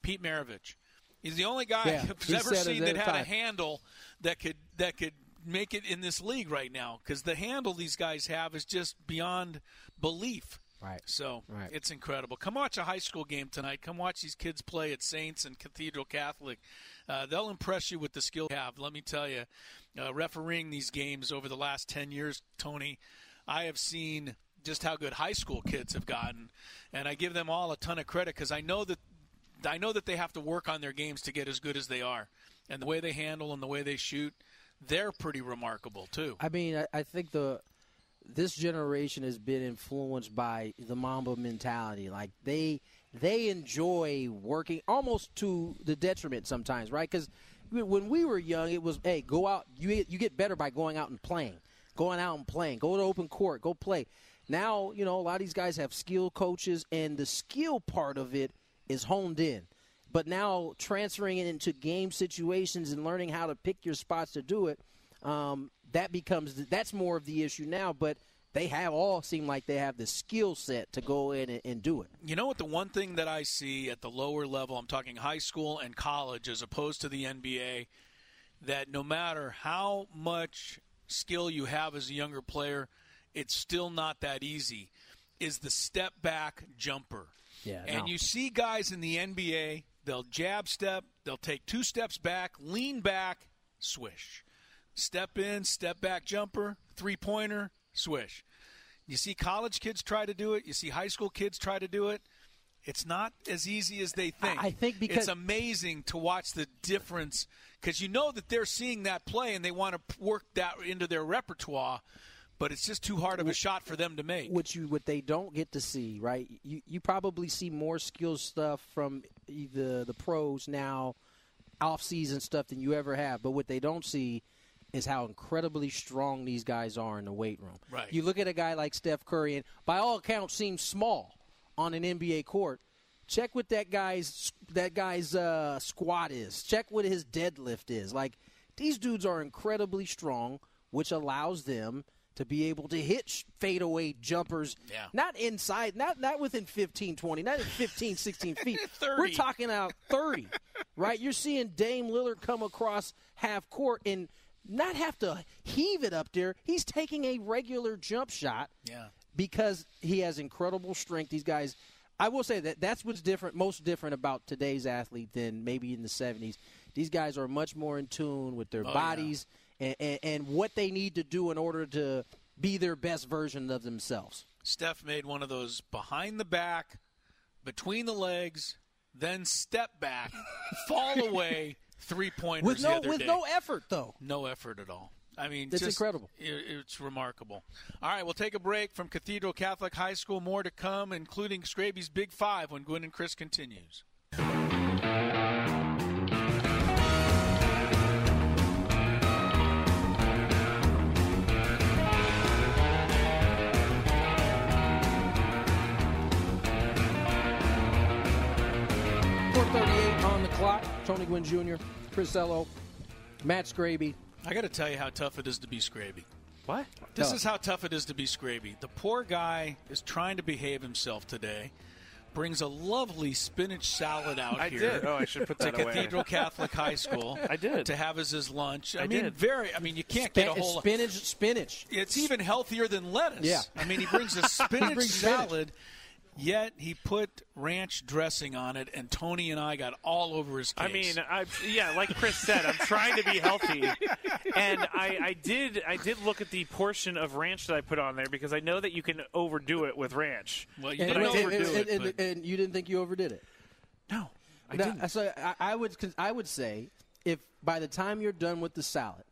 Speaker 4: Pete Maravich. He's the only guy
Speaker 5: Yeah,
Speaker 4: I've ever seen that had a handle that could that could make it in this league right now because the handle these guys have is just beyond belief.
Speaker 5: Right.
Speaker 4: So
Speaker 5: Right.
Speaker 4: it's incredible. Come watch a high school game tonight. Come watch these kids play at Saints and Cathedral Catholic. Uh, they'll impress you with the skill they have. Let me tell you, uh, refereeing these games over the last 10 years, Tony, I have seen just how good high school kids have gotten. And I give them all a ton of credit because I know that I know that they have to work on their games to get as good as they are. And the way they handle and the way they shoot, they're pretty remarkable too.
Speaker 5: I mean, I, I think the this generation has been influenced by the Mamba mentality. Like they they enjoy working almost to the detriment sometimes, right? Because when we were young, it was hey, go out. You you get better by going out and playing, going out and playing. Go to open court, go play. Now you know a lot of these guys have skill coaches, and the skill part of it is honed in. But now transferring it into game situations and learning how to pick your spots to do it, um, that becomes that's more of the issue now. But they have all seem like they have the skill set to go in and, and do it.
Speaker 4: You know what? The one thing that I see at the lower level, I'm talking high school and college as opposed to the NBA, that no matter how much skill you have as a younger player, it's still not that easy, is the step back jumper.
Speaker 5: Yeah,
Speaker 4: And
Speaker 5: no.
Speaker 4: you see guys in the NBA, they'll jab step, they'll take two steps back, lean back, swish. Step in, step back jumper, three pointer, swish. You see college kids try to do it, you see high school kids try to do it. It's not as easy as they think.
Speaker 5: I think because-
Speaker 4: it's amazing to watch the difference because you know that they're seeing that play and they want to work that into their repertoire, but it's just too hard of a shot for them to make.
Speaker 5: What you what they don't get to see, right? You you probably see more skill stuff from the the pros now, off season stuff than you ever have. But what they don't see is how incredibly strong these guys are in the weight room.
Speaker 4: Right.
Speaker 5: You look at a guy like Steph Curry, and by all accounts, seems small on an NBA court. Check what that guy's that guy's uh, squat is. Check what his deadlift is. Like these dudes are incredibly strong, which allows them to be able to hit fadeaway jumpers.
Speaker 4: Yeah.
Speaker 5: Not inside, not not within 15, 20, not at 15, 16 feet.
Speaker 4: 30.
Speaker 5: We're talking out 30, right? You're seeing Dame Lillard come across half court and not have to heave it up there. He's taking a regular jump shot
Speaker 4: Yeah.
Speaker 5: because he has incredible strength. These guys, I will say that that's what's different, most different about today's athlete than maybe in the '70s. These guys are much more in tune with their
Speaker 4: Oh, yeah.
Speaker 5: And, and, and what they need to do in order to be their best version of themselves.
Speaker 4: Steph made one of those behind the back, between the legs, then step back, fall away, three pointers
Speaker 5: With
Speaker 4: the
Speaker 5: no with
Speaker 4: day.
Speaker 5: no effort though.
Speaker 4: No effort at all. I mean,
Speaker 5: it's
Speaker 4: just-
Speaker 5: incredible.
Speaker 4: it- it's remarkable. All right, we'll take a break from Cathedral Catholic High School. More to come, including Scraby's Big Five when Gwynn and Chris continues.
Speaker 5: O'clock. Tony Gwynn Jr., Chris Ello, Matt Scraby.
Speaker 4: I got to tell you how tough it is to be Scraby.
Speaker 7: What?
Speaker 4: This
Speaker 5: Tough.
Speaker 4: is how tough it is to be Scraby. The poor guy is trying to behave himself today. Brings a lovely spinach salad out
Speaker 7: I
Speaker 4: here.
Speaker 7: did. Oh, I should put
Speaker 4: to
Speaker 7: that away.
Speaker 4: Cathedral Catholic High School.
Speaker 7: I did.
Speaker 4: to have as his lunch. I,
Speaker 7: I
Speaker 4: mean,
Speaker 7: did.
Speaker 4: very. I mean, you can't
Speaker 5: Spa-
Speaker 4: get a whole
Speaker 5: spinach. Spinach.
Speaker 4: It's even healthier than lettuce.
Speaker 5: Yeah.
Speaker 4: I mean, he brings a spinach
Speaker 5: brings spinach.
Speaker 4: Salad, yet he put ranch dressing on it, and Tony and I got all over his case.
Speaker 7: I mean, I yeah, like Chris said, I'm trying to be healthy, and I, I did I did look at the portion of ranch that I put on there because I know that you can overdo it with ranch.
Speaker 4: well, you
Speaker 5: And,
Speaker 4: didn't
Speaker 5: and-
Speaker 4: overdo
Speaker 5: and-
Speaker 4: it,
Speaker 5: and-
Speaker 4: but-
Speaker 5: and you didn't think you overdid it.
Speaker 7: No, I
Speaker 5: No,
Speaker 7: didn't.
Speaker 5: So I, I would I would say if by the time you're done with the salad,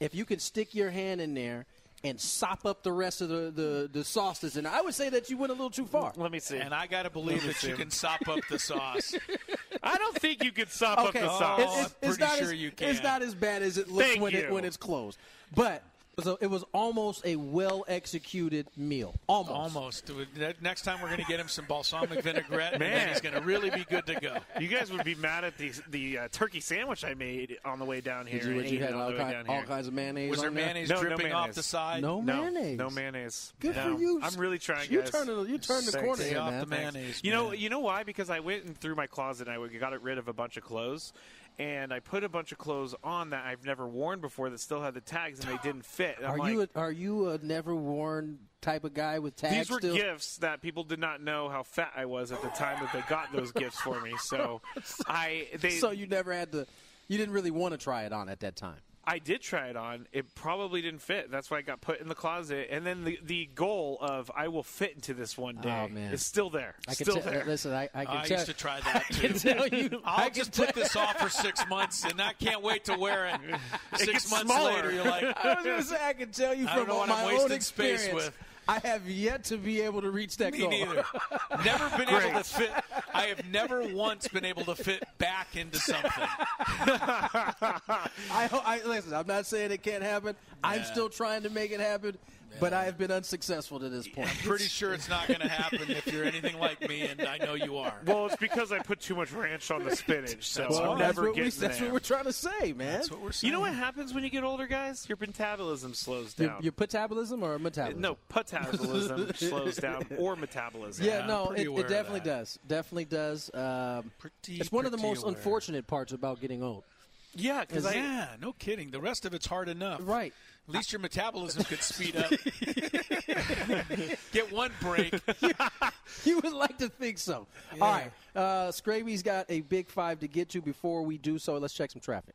Speaker 5: if you can stick your hand in there and sop up the rest of the, the, the sauces, and I would say that you went a little too far.
Speaker 7: Let me see.
Speaker 4: and I got to believe that you can sop up the sauce.
Speaker 7: I don't think you can sop
Speaker 5: okay,
Speaker 7: up the sauce.
Speaker 5: It's, it's,
Speaker 4: I'm
Speaker 5: it's
Speaker 4: pretty
Speaker 5: not
Speaker 4: sure
Speaker 5: as,
Speaker 4: you can.
Speaker 5: It's not as bad as it looks
Speaker 7: Thank
Speaker 5: when it when it's closed, but so it was almost a well executed meal. Almost.
Speaker 4: Almost. Next time we're going to get him some balsamic vinaigrette, and
Speaker 7: Man.
Speaker 4: he's going to really be good to go.
Speaker 7: You guys would be mad at the the uh, turkey sandwich I made on the way down here.
Speaker 5: Did you,
Speaker 7: and
Speaker 5: you had all,
Speaker 7: the
Speaker 5: kind, all kinds of mayonnaise.
Speaker 4: Was there
Speaker 5: on there?
Speaker 4: mayonnaise
Speaker 7: No, no
Speaker 4: dripping off the side?
Speaker 5: No,
Speaker 7: No,
Speaker 5: mayonnaise.
Speaker 7: no mayonnaise.
Speaker 5: Good
Speaker 7: No.
Speaker 5: for you.
Speaker 7: I'm really trying,
Speaker 5: You
Speaker 7: guys.
Speaker 5: turned the- you turned the
Speaker 7: Thanks.
Speaker 5: corner here,
Speaker 4: off
Speaker 5: man.
Speaker 4: the mayonnaise.
Speaker 7: You know, you know why? Because I went and through my closet and I got rid of a bunch of clothes, and I put a bunch of clothes on that I've never worn before that still had the tags and they didn't fit.
Speaker 5: Are you a, are you a never worn type of guy with tags?
Speaker 7: these were
Speaker 5: still?
Speaker 7: gifts that people did not know how fat I was at the time that they got those gifts for me. So I they
Speaker 5: so you never had to. You didn't really want to try it on at that time.
Speaker 7: I did try it on. It probably didn't fit. That's why I got put in the closet. And then the the goal of I will fit into this one oh, day
Speaker 5: Oh, man.
Speaker 7: is still there.
Speaker 5: I can
Speaker 7: still
Speaker 5: tell.
Speaker 7: there.
Speaker 5: Listen, I, I can
Speaker 4: I
Speaker 5: tell.
Speaker 4: used to try that
Speaker 5: I
Speaker 4: too.
Speaker 5: can tell you.
Speaker 4: I'll
Speaker 5: I can
Speaker 4: just put this off for six months, and I can't wait to wear it. Six
Speaker 7: gets
Speaker 4: months
Speaker 7: smaller.
Speaker 4: later, you're like,
Speaker 5: I was going to say I can tell you
Speaker 4: I
Speaker 5: from
Speaker 4: don't know what
Speaker 5: my
Speaker 4: I'm
Speaker 5: own
Speaker 4: wasting space
Speaker 5: experience.
Speaker 4: With.
Speaker 5: I have yet to be able to reach that
Speaker 4: Me
Speaker 5: goal.
Speaker 4: neither. Never been able to fit. I have never once been able to fit back into something.
Speaker 5: I, I, listen. I'm not saying it can't happen. I'm still trying to make it happen, but I have been unsuccessful to this point.
Speaker 4: I'm pretty sure it's not going to happen if you're anything like me, and I know you are.
Speaker 7: Well, it's because I put too much ranch on the spinach, so
Speaker 4: That's
Speaker 7: I'm never
Speaker 5: what we, That's
Speaker 7: there.
Speaker 5: what we're trying to say, man.
Speaker 4: That's what we're saying.
Speaker 7: you know what happens when you get older, guys? Your metabolism slows down.
Speaker 5: your metabolism or metabolism?
Speaker 7: no, metabolism slows down, or metabolism.
Speaker 5: Yeah,
Speaker 4: I'm
Speaker 5: no, it, it definitely does. Definitely does. Um,
Speaker 4: Pretty,
Speaker 5: it's one of the most
Speaker 4: aware.
Speaker 5: unfortunate parts about getting old.
Speaker 7: yeah, because
Speaker 4: Yeah, no kidding. The rest of it's hard enough.
Speaker 5: Right.
Speaker 4: At least your metabolism could speed up. Get one break.
Speaker 5: You would like to think so. All right. Uh, Scraby's got a big five to get to. Before we do so, let's check some traffic.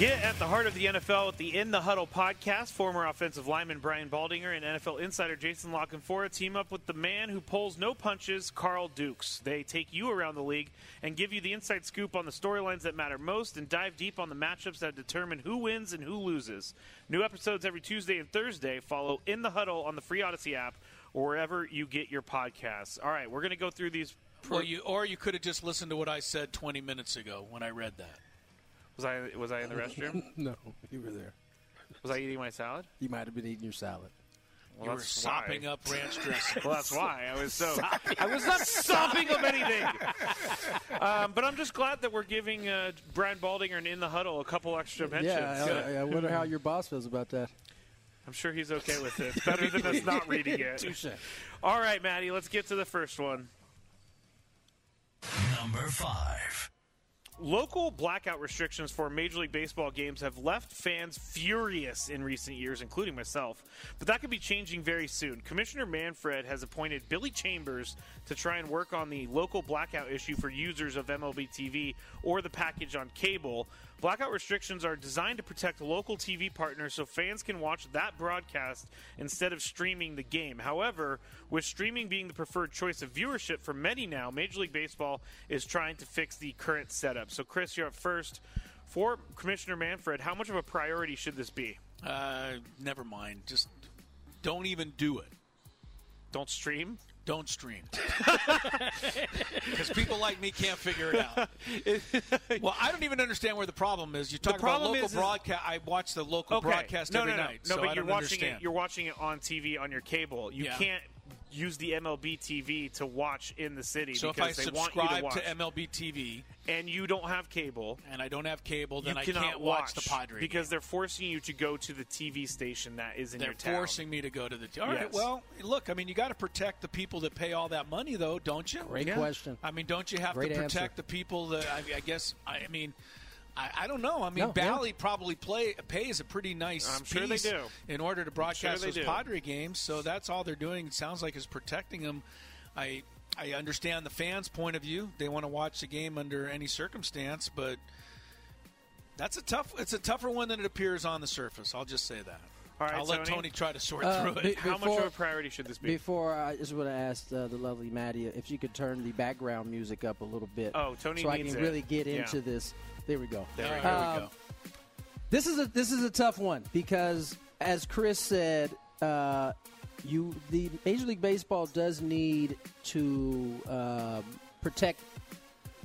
Speaker 7: Get at the heart of the NFL with the In the Huddle podcast. Former offensive lineman Brian Baldinger and NFL insider Jason La Canfora team up with the man who pulls no punches, Carl Dukes. They take you around the league and give you the inside scoop on the storylines that matter most and dive deep on the matchups that determine who wins and who loses. New episodes every Tuesday and Thursday. Follow In the Huddle on the free Audacy app or wherever you get your podcasts. All right, we're going to go through these
Speaker 4: Well, you or you could have just listened to what I said 20 minutes ago when I read that.
Speaker 7: Was I was I in the restroom?
Speaker 5: no, you were there.
Speaker 7: Was I eating my salad?
Speaker 5: You might have been eating your salad.
Speaker 7: Well,
Speaker 4: you were sopping
Speaker 7: why.
Speaker 4: up ranch dressing.
Speaker 7: Well, that's why I was so.
Speaker 5: Sopping
Speaker 7: I was not sopping up anything. um, but I'm just glad that we're giving uh, Brian Baldinger and in the huddle a couple extra mentions.
Speaker 5: Yeah, I, I wonder how your boss feels about that.
Speaker 7: I'm sure he's okay with it. It's better than us not reading it.
Speaker 5: Touche.
Speaker 7: All right, Maddie, let's get to the first one.
Speaker 2: Number five.
Speaker 7: Local blackout restrictions for Major League Baseball games have left fans furious in recent years, including myself. But that could be changing very soon. Commissioner Manfred has appointed Billy Chambers to try and work on the local blackout issue for users of MLB TV or the package on cable. Blackout restrictions are designed to protect local TV partners so fans can watch that broadcast instead of streaming the game. However, with streaming being the preferred choice of viewership for many now, Major League Baseball is trying to fix the current setup. So, Chris, you're up first. For Commissioner Manfred, how much of a priority should this be?
Speaker 4: Uh, never mind. Just don't even do it.
Speaker 7: Don't stream?
Speaker 4: Don't stream. Because people like me can't figure it out. well, I don't even understand where the problem is. You talk about local
Speaker 7: is-
Speaker 4: broadcast. I watch the local
Speaker 7: Okay.
Speaker 4: broadcast
Speaker 7: no,
Speaker 4: every
Speaker 7: no, no.
Speaker 4: night.
Speaker 7: No,
Speaker 4: so
Speaker 7: but you're watching
Speaker 4: understand.
Speaker 7: it. You're watching it on TV on your cable. You
Speaker 4: Yeah.
Speaker 7: can't use the MLB TV to watch in the city
Speaker 4: So if I
Speaker 7: because they want you to
Speaker 4: subscribe
Speaker 7: watch.
Speaker 4: to MLB TV
Speaker 7: and you don't have cable,
Speaker 4: and I don't have cable, then I
Speaker 7: cannot
Speaker 4: can't watch the Padre
Speaker 7: because they're forcing you to go to the TV station that is in
Speaker 4: They're
Speaker 7: your town.
Speaker 4: forcing me to go to the. All right.
Speaker 7: Yes.
Speaker 4: Well, look. I mean, you got to protect the people that pay all that money, though, don't you?
Speaker 5: Great Yeah. question.
Speaker 4: I mean, don't you have
Speaker 5: Great
Speaker 4: to protect
Speaker 5: answer.
Speaker 4: the people that? I, I guess. I, I mean. I, I don't know. I mean,
Speaker 5: No, yeah.
Speaker 4: Bally probably play pays a pretty nice
Speaker 7: I'm sure they
Speaker 4: piece
Speaker 7: do.
Speaker 4: in order to broadcast
Speaker 7: they
Speaker 4: those
Speaker 7: do.
Speaker 4: Padre games. So that's all they're doing. It sounds like is protecting them. I I understand the fans' point of view. They want to watch the game under any circumstance, but that's a tough. It's a tougher one than it appears on the surface. I'll just say that.
Speaker 7: All right,
Speaker 4: I'll let
Speaker 7: Tony.
Speaker 4: Tony try to sort
Speaker 5: Uh,
Speaker 4: through it.
Speaker 5: be-
Speaker 7: How much of a priority should this be?
Speaker 5: Before I just want to ask uh, the lovely Maddie if she could turn the background music up a little bit.
Speaker 7: Oh, Tony
Speaker 5: so I can
Speaker 7: it.
Speaker 5: really get
Speaker 7: Yeah.
Speaker 5: into this. There we go.
Speaker 4: There we
Speaker 5: Um,
Speaker 4: go. There we go.
Speaker 5: This is a this is a tough one because, as Chris said, uh, you the Major League Baseball does need to um, protect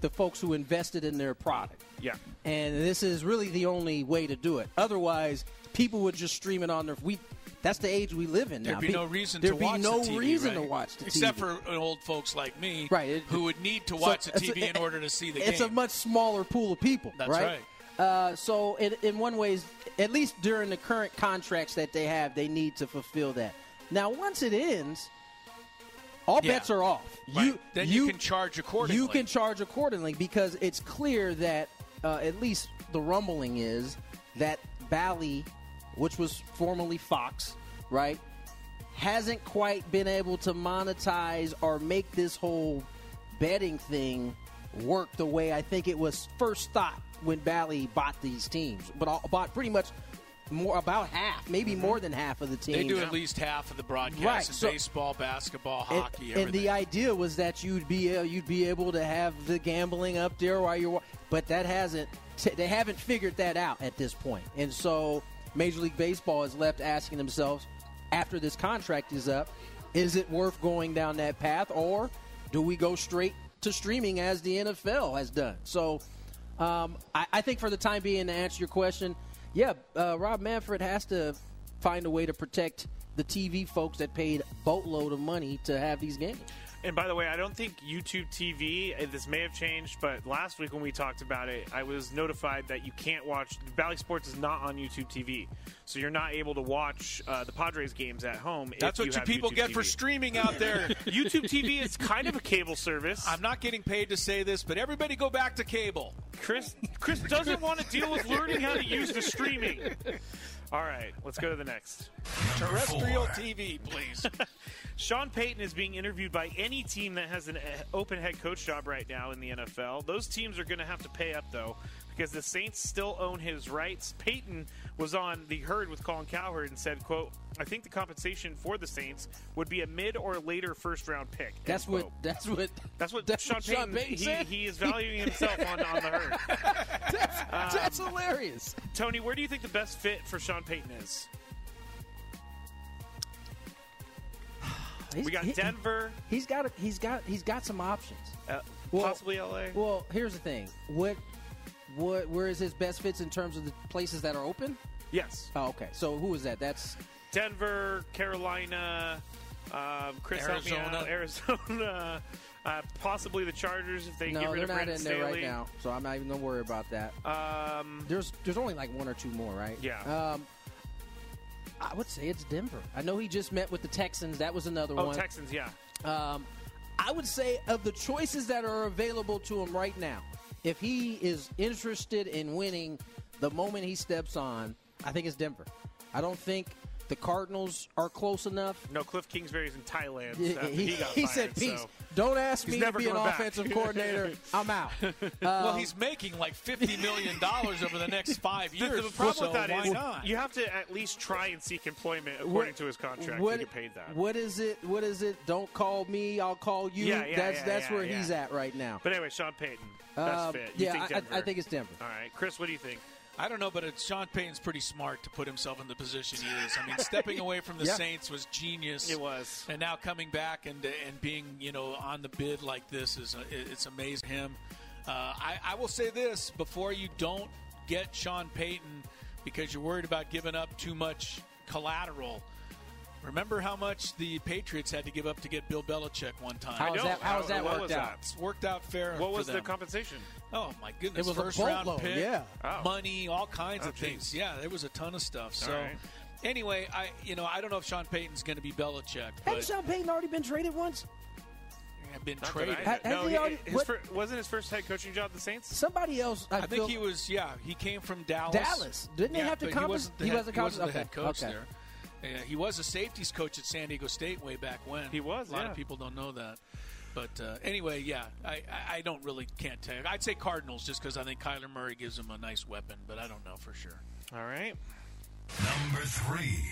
Speaker 5: the folks who invested in their product,
Speaker 7: Yeah.
Speaker 5: and this is really the only way to do it. Otherwise, people would just stream it on their. We that's the age we live in now.
Speaker 4: There'd be no reason
Speaker 5: there'd
Speaker 4: to
Speaker 5: be
Speaker 4: watch
Speaker 5: no
Speaker 4: the TV,
Speaker 5: reason
Speaker 4: right?
Speaker 5: to watch the
Speaker 4: Except
Speaker 5: TV.
Speaker 4: for old folks like me,
Speaker 5: Right, it-
Speaker 4: who would need to
Speaker 5: So
Speaker 4: watch the
Speaker 5: it's a-
Speaker 4: TV in order to see the
Speaker 5: it's
Speaker 4: game.
Speaker 5: It's a much smaller pool of people.
Speaker 4: That's
Speaker 5: right.
Speaker 4: right.
Speaker 5: Uh, so, in, in one ways, at least during the current contracts that they have, they need to fulfill that. Now, once it ends, all
Speaker 4: Yeah.
Speaker 5: bets are off.
Speaker 4: Right.
Speaker 5: You
Speaker 4: Then you can charge accordingly.
Speaker 5: You can charge accordingly because it's clear that uh, at least the rumbling is that Bally, which was formerly Fox, right, hasn't quite been able to monetize or make this whole betting thing work the way I think it was first thought when Bally bought these teams, but all- bought pretty much more about half, maybe more than half of the teams.
Speaker 4: Mm-hmm. They do at least half of the broadcast
Speaker 5: Right, so-
Speaker 4: baseball, basketball, hockey,
Speaker 5: and,
Speaker 4: everything.
Speaker 5: the idea was that you'd be uh, you'd be able to have the gambling up there while you're, but that hasn't t- they haven't figured that out at this point, and so Major League Baseball is left asking themselves after this contract is up, is it worth going down that path, or do we go straight to streaming as the NFL has done? So, um, I, I think for the time being, to answer your question, yeah, uh, Rob Manfred has to find a way to protect the TV folks that paid boatload of money to have these games.
Speaker 7: And by the way, I don't think YouTube TV, uh, this may have changed, but last week when we talked about it, I was notified that you can't watch, Bally Sports is not on YouTube TV. So you're not able to watch uh, the Padres games at home.
Speaker 4: That's what
Speaker 7: you
Speaker 4: you people
Speaker 7: YouTube
Speaker 4: get for streaming out there.
Speaker 7: YouTube TV is kind of a cable service.
Speaker 4: I'm not getting paid to say this, but everybody go back to cable.
Speaker 7: Chris Chris doesn't want to deal with learning how to use the streaming. All right, let's go to the next.
Speaker 4: Terrestrial TV, please.
Speaker 7: Sean Payton is being interviewed by any team that has an uh, open head coach job right now in the NFL. Those teams are going to have to pay up though because the Saints still own his rights. Payton was on the herd with Colin Cowherd and said, "quote I think the compensation for the Saints would be a mid or later first round pick."
Speaker 5: That's what. That's what.
Speaker 7: That's what
Speaker 5: that's
Speaker 7: Sean
Speaker 5: what
Speaker 7: Payton,
Speaker 5: Sean Payton
Speaker 7: he,
Speaker 5: said?
Speaker 7: he is valuing himself on, on the herd. Um,
Speaker 5: That's hilarious.
Speaker 7: Tony, where do you think the best fit for Sean Payton is? we got
Speaker 5: he-
Speaker 7: Denver,
Speaker 5: He's got a, he's got he's got some options.
Speaker 7: uh,
Speaker 5: Well-
Speaker 7: possibly LA.
Speaker 5: Well, here's the thing. What what where is his best fits in terms of the places that are open?
Speaker 7: yes,
Speaker 5: Oh, okay. So who is that? That's
Speaker 7: Denver, Carolina, um, Chris help me
Speaker 4: Arizona.
Speaker 7: out, Arizona, uh, possibly the Chargers if they get
Speaker 5: no,
Speaker 7: rid
Speaker 5: they're
Speaker 7: of
Speaker 5: not
Speaker 7: Brandon
Speaker 5: in there right now. So I'm not even gonna worry about that.
Speaker 7: Um,
Speaker 5: There's there's only like one or two more, right?
Speaker 7: Yeah.
Speaker 5: Um, I would say it's Denver. I know he just met with the Texans. That was another
Speaker 7: oh,
Speaker 5: one.
Speaker 7: Texans, yeah.
Speaker 5: Um, I would say of the choices that are available to him right now, if he is interested in winning the moment he steps on, I think it's Denver. I don't think the Cardinals are close enough.
Speaker 7: No, Cliff Kingsbury's in Thailand.
Speaker 5: He, he-
Speaker 7: he, got
Speaker 5: he
Speaker 7: fired,
Speaker 5: said, "Peace.
Speaker 7: so-
Speaker 5: Don't ask
Speaker 7: He's
Speaker 5: me to be an
Speaker 7: back."
Speaker 5: offensive coordinator. I'm out."
Speaker 4: well,
Speaker 5: Um,
Speaker 4: he's making like fifty million dollars over the next five years.
Speaker 7: the problem
Speaker 4: so
Speaker 7: with that is
Speaker 4: not?
Speaker 7: you have to at least try and seek employment according to his contract
Speaker 5: what-
Speaker 7: to get paid that.
Speaker 5: What is it? What is it? Don't call me. I'll call you.
Speaker 7: Yeah, yeah,
Speaker 5: that's
Speaker 7: yeah,
Speaker 5: that's
Speaker 7: yeah,
Speaker 5: where
Speaker 7: yeah.
Speaker 5: he's at right now.
Speaker 7: But anyway, Sean Payton, best
Speaker 5: Um,
Speaker 7: fit. You
Speaker 5: yeah,
Speaker 7: think
Speaker 5: I- I, think it's Denver.
Speaker 7: All right, Chris, what do you think?
Speaker 4: I don't know, but it's, Sean Payton's pretty smart to put himself in the position he is. I mean, stepping away from the
Speaker 5: Yeah.
Speaker 4: Saints was genius.
Speaker 7: It was.
Speaker 4: and now coming back and and being you know on the bid like this is it's amazing him. Uh, I, I will say this before you don't get Sean Payton because you're worried about giving up too much collateral. Remember how much the Patriots had to give up to get Bill Belichick one time.
Speaker 5: How is
Speaker 7: know.
Speaker 5: that? How is
Speaker 7: How-
Speaker 5: that
Speaker 7: what
Speaker 5: worked
Speaker 7: was
Speaker 5: out?
Speaker 7: that?
Speaker 4: It's worked out fair.
Speaker 7: What
Speaker 4: for
Speaker 7: was the compensation?
Speaker 4: Oh my goodness!
Speaker 5: It was a
Speaker 4: first round
Speaker 5: boatload,
Speaker 4: pick,
Speaker 5: yeah.
Speaker 7: Oh.
Speaker 4: money, all kinds
Speaker 7: Oh,
Speaker 4: of
Speaker 7: geez.
Speaker 4: things. Yeah, there was a ton of stuff. So,
Speaker 7: All right.
Speaker 4: anyway, I you know I don't know if Sean Payton's going to be Belichick,
Speaker 5: Hasn't
Speaker 4: but
Speaker 5: Sean Payton already been traded once?
Speaker 4: have been
Speaker 7: Not
Speaker 4: traded.
Speaker 5: Ha- has
Speaker 7: no,
Speaker 5: he
Speaker 7: he-
Speaker 5: already-
Speaker 7: his
Speaker 5: what-
Speaker 7: fir- wasn't his first head coaching job the Saints.
Speaker 5: Somebody else. I,
Speaker 4: I think
Speaker 5: feel-
Speaker 4: he was. Yeah, he came from Dallas.
Speaker 5: Dallas. Didn't they
Speaker 4: Yeah,
Speaker 5: have to
Speaker 4: but
Speaker 5: compens-
Speaker 4: He wasn't the
Speaker 5: he
Speaker 4: head,
Speaker 5: wasn't
Speaker 4: he wasn't
Speaker 5: compens-
Speaker 4: the head coach
Speaker 5: okay.
Speaker 4: there. Yeah, he was a safeties coach at San Diego State way back when.
Speaker 7: He was,
Speaker 4: A lot
Speaker 7: yeah.
Speaker 4: of people don't know that. But uh, anyway, yeah, I, I, I don't really can't tell. I'd say Cardinals just because I think Kyler Murray gives him a nice weapon, but I don't know for sure.
Speaker 7: All right.
Speaker 2: Number three.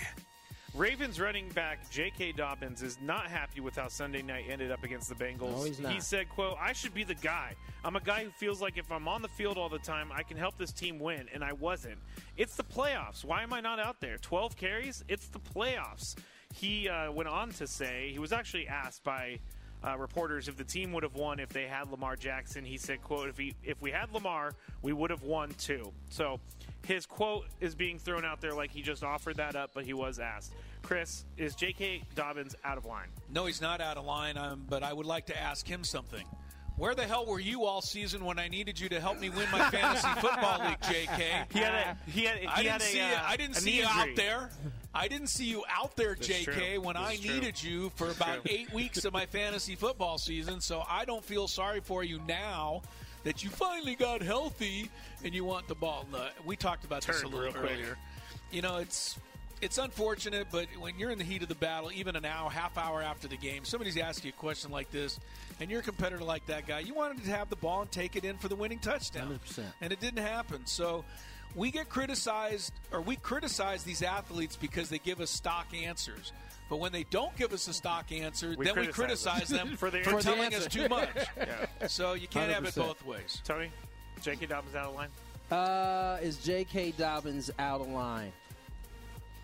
Speaker 7: Ravens running back J.K. Dobbins is not happy with how Sunday night ended up against the Bengals.
Speaker 5: No, he's not.
Speaker 7: He said, quote, I should be the guy. I'm a guy who feels like if I'm on the field all the time, I can help this team win, and I wasn't. It's the playoffs. Why am I not out there? 12 carries? It's the playoffs. He uh, went on to say, he was actually asked by uh, reporters if the team would have won if they had Lamar Jackson. He said, quote, if, he, if we had Lamar, we would have won too. So his quote is being thrown out there like he just offered that up, but he was asked. Chris, is J.K. Dobbins out of line?
Speaker 4: No, he's not out of line, um, but I would like to ask him something. Where the hell were you all season when I needed you to help me win my fantasy football league, J.K.?
Speaker 7: He had a, he had, he
Speaker 4: I didn't
Speaker 7: had a,
Speaker 4: see
Speaker 7: uh,
Speaker 4: you. I didn't see you out there. I didn't see you out there,
Speaker 7: That's
Speaker 4: J.K.
Speaker 7: true.
Speaker 4: When I
Speaker 7: true.
Speaker 4: needed you for about
Speaker 7: true.
Speaker 4: eight weeks of my fantasy football season. So I don't feel sorry for you now that you finally got healthy and you want the ball. No, we talked about this a little
Speaker 7: real quick.
Speaker 4: earlier. You know, it's it's unfortunate, but when you're in the heat of the battle, even an hour, half hour after the game, somebody's asking you a question like this, and you're a competitor like that guy, you wanted to have the ball and take it in for the winning touchdown,
Speaker 5: 100%.
Speaker 4: and it didn't happen. So we get criticized, or we criticize these athletes because they give us stock answers. But when they don't give us a stock answer,
Speaker 7: We
Speaker 4: then we
Speaker 7: criticize
Speaker 4: criticize
Speaker 7: them.
Speaker 4: them
Speaker 7: For
Speaker 4: for,
Speaker 7: the answer.
Speaker 4: telling
Speaker 5: the
Speaker 4: us too much.
Speaker 7: Yeah.
Speaker 4: So you can't have it both ways.
Speaker 7: Tony, J.K. Dobbins out of line?
Speaker 5: Uh, is J.K. Dobbins out of line?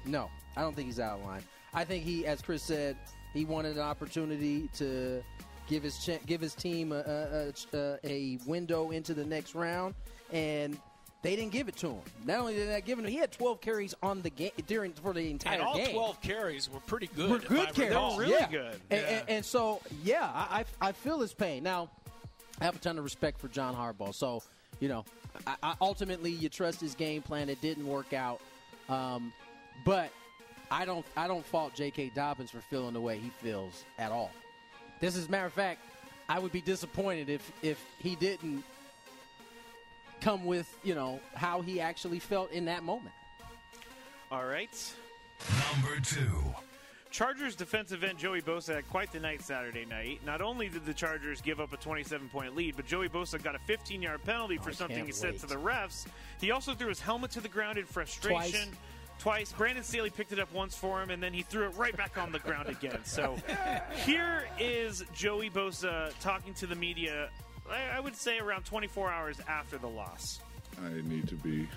Speaker 5: No, I don't think he's out of line. I think he, as Chris said, he wanted an opportunity to give his ch- give his team a, a, a, a window into the next round, and they didn't give it to him. Not only did they not give it, to him, he had 12 carries on the game during for the entire
Speaker 4: And all
Speaker 5: game.
Speaker 4: 12 carries were pretty good.
Speaker 5: Were good carries.
Speaker 4: recall.
Speaker 7: really
Speaker 5: yeah.
Speaker 7: good.
Speaker 5: And,
Speaker 4: Yeah.
Speaker 5: and, and so, yeah, I, I I feel his pain. Now, I have a ton of respect for John Harbaugh. So, you know, I, I ultimately you trust his game plan. It didn't work out, um, but I don't I don't fault J.K. Dobbins for feeling the way he feels at all. This is matter of fact, I would be disappointed if if he didn't come with you know how he actually felt in that moment.
Speaker 7: All right.
Speaker 2: Number two.
Speaker 7: Chargers defensive end Joey Bosa had quite the night Saturday night. Not only did the Chargers give up a 27 point lead, but Joey Bosa got a 15 yard penalty for
Speaker 5: I
Speaker 7: something
Speaker 5: can't
Speaker 7: he said to the refs. He also threw his helmet to the ground in frustration. Twice. Brandon Staley picked it up once for him, and then he threw it right back on the ground again. So here is Joey Bosa talking to the media, I I would say around 24 hours after the loss.
Speaker 11: I need to be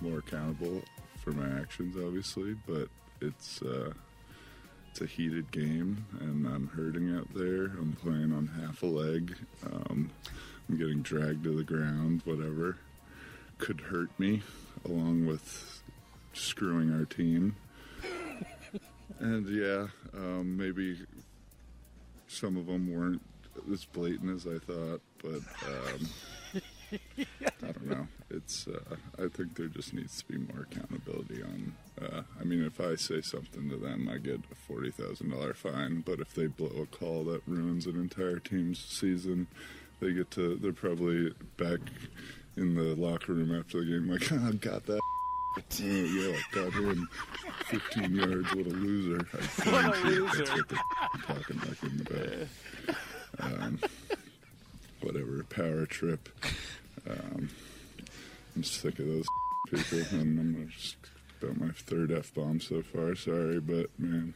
Speaker 11: more accountable for my actions, obviously, but it's uh, It's a heated game, and I'm hurting out there. I'm playing on half a leg. Um, I'm getting dragged to the ground. Whatever could hurt me, along with screwing our team. And yeah, um, maybe some of them weren't as blatant as I thought, but um, I don't know. It's uh, I think there just needs to be more accountability on. Uh, I mean, if I say something to them, I get a forty thousand dollar fine. But if they blow a call that ruins an entire team's season, they get to. They're probably back in the locker room after the game, like, oh, got that. Oh, yeah, got him 15 yards. What a loser. I
Speaker 7: What a loser.
Speaker 11: That's what they're talking like in the back. Um, whatever, power trip. Um, I'm sick of those people, and I'm just about my third F bomb so far. Sorry, but man,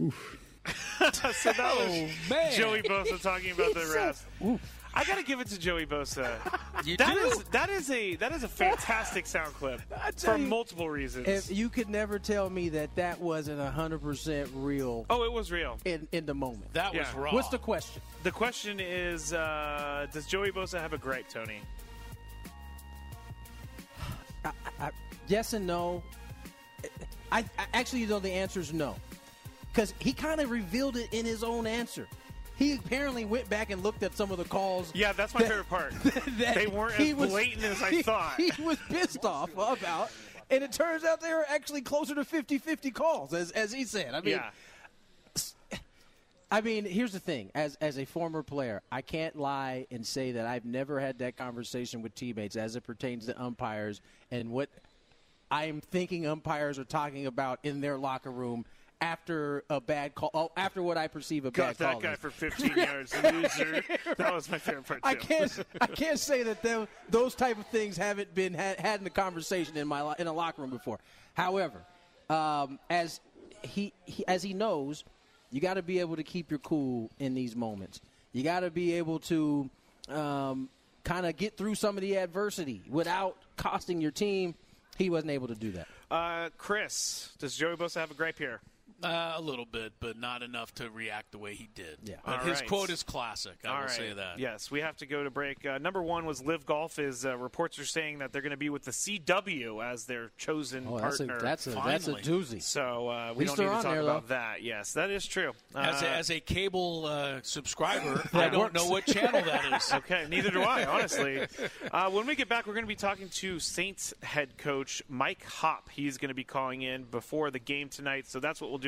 Speaker 11: oof.
Speaker 7: so that was
Speaker 4: Oh, man.
Speaker 7: Joey Bosa talking about the
Speaker 5: said-
Speaker 7: refs. I got to give it to Joey Bosa.
Speaker 4: You
Speaker 7: That
Speaker 4: do?
Speaker 7: is- that is a that is a fantastic sound clip for
Speaker 5: you,
Speaker 7: multiple reasons.
Speaker 5: If you could never tell me that that wasn't hundred percent real.
Speaker 7: oh, it was real.
Speaker 5: In in the moment.
Speaker 4: That was
Speaker 7: Yeah.
Speaker 4: raw.
Speaker 5: What's the question?
Speaker 7: The question is, uh, does Joey Bosa have a gripe, Tony?
Speaker 5: I, I, yes and no. I, I actually know the answer is no, because he kind of revealed it in his own answer. He apparently went back and looked at some of the calls.
Speaker 7: Yeah, that's my favorite part.
Speaker 5: that
Speaker 7: they weren't
Speaker 5: he
Speaker 7: as
Speaker 5: was-
Speaker 7: blatant as I
Speaker 5: he-
Speaker 7: thought.
Speaker 5: He was pissed off about, and it turns out they were actually closer to 50-50 calls, as as he said. I mean,
Speaker 7: yeah.
Speaker 5: I mean, here's the thing. As as a former player, I can't lie and say that I've never had that conversation with teammates as it pertains to umpires and what I'm thinking umpires are talking about in their locker room after a bad call. Oh, after what I perceive a
Speaker 7: Got
Speaker 5: bad call.
Speaker 7: that guy
Speaker 5: is.
Speaker 7: for 15 yards, loser. That was my favorite part. Too.
Speaker 5: I can't. I can't say that tho- those type of things haven't been had, had in the conversation in my in a locker room before. However, um, as he, he as he knows, you got to be able to keep your cool in these moments. You got to be able to um, kind of get through some of the adversity without costing your team. He wasn't able to do that.
Speaker 7: Uh, Chris, does Joey Bosa have a gripe here?
Speaker 4: Uh, a little bit, but not enough to react the way he did.
Speaker 5: Yeah.
Speaker 4: But
Speaker 7: All
Speaker 4: his
Speaker 7: right.
Speaker 4: quote is classic. I
Speaker 7: All
Speaker 4: will
Speaker 7: right.
Speaker 4: say that.
Speaker 7: Yes, we have to go to break. Uh, number one was LIV Golf. Is uh, reports are saying that they're going to be with the CW as their chosen
Speaker 5: Oh, that's a
Speaker 7: partner.
Speaker 5: that's a that's a doozy.
Speaker 7: so uh, we
Speaker 5: least
Speaker 7: don't need to talk
Speaker 5: there,
Speaker 7: about
Speaker 5: though.
Speaker 7: that. Yes, that is true.
Speaker 4: As,
Speaker 7: Uh,
Speaker 4: a, as a cable uh, subscriber, I don't
Speaker 5: works.
Speaker 4: know what channel that is.
Speaker 7: Okay, neither do I, honestly. Uh, when we get back, we're going to be talking to Saints head coach Mike Hop. He's going to be calling in before the game tonight, so that's what we'll do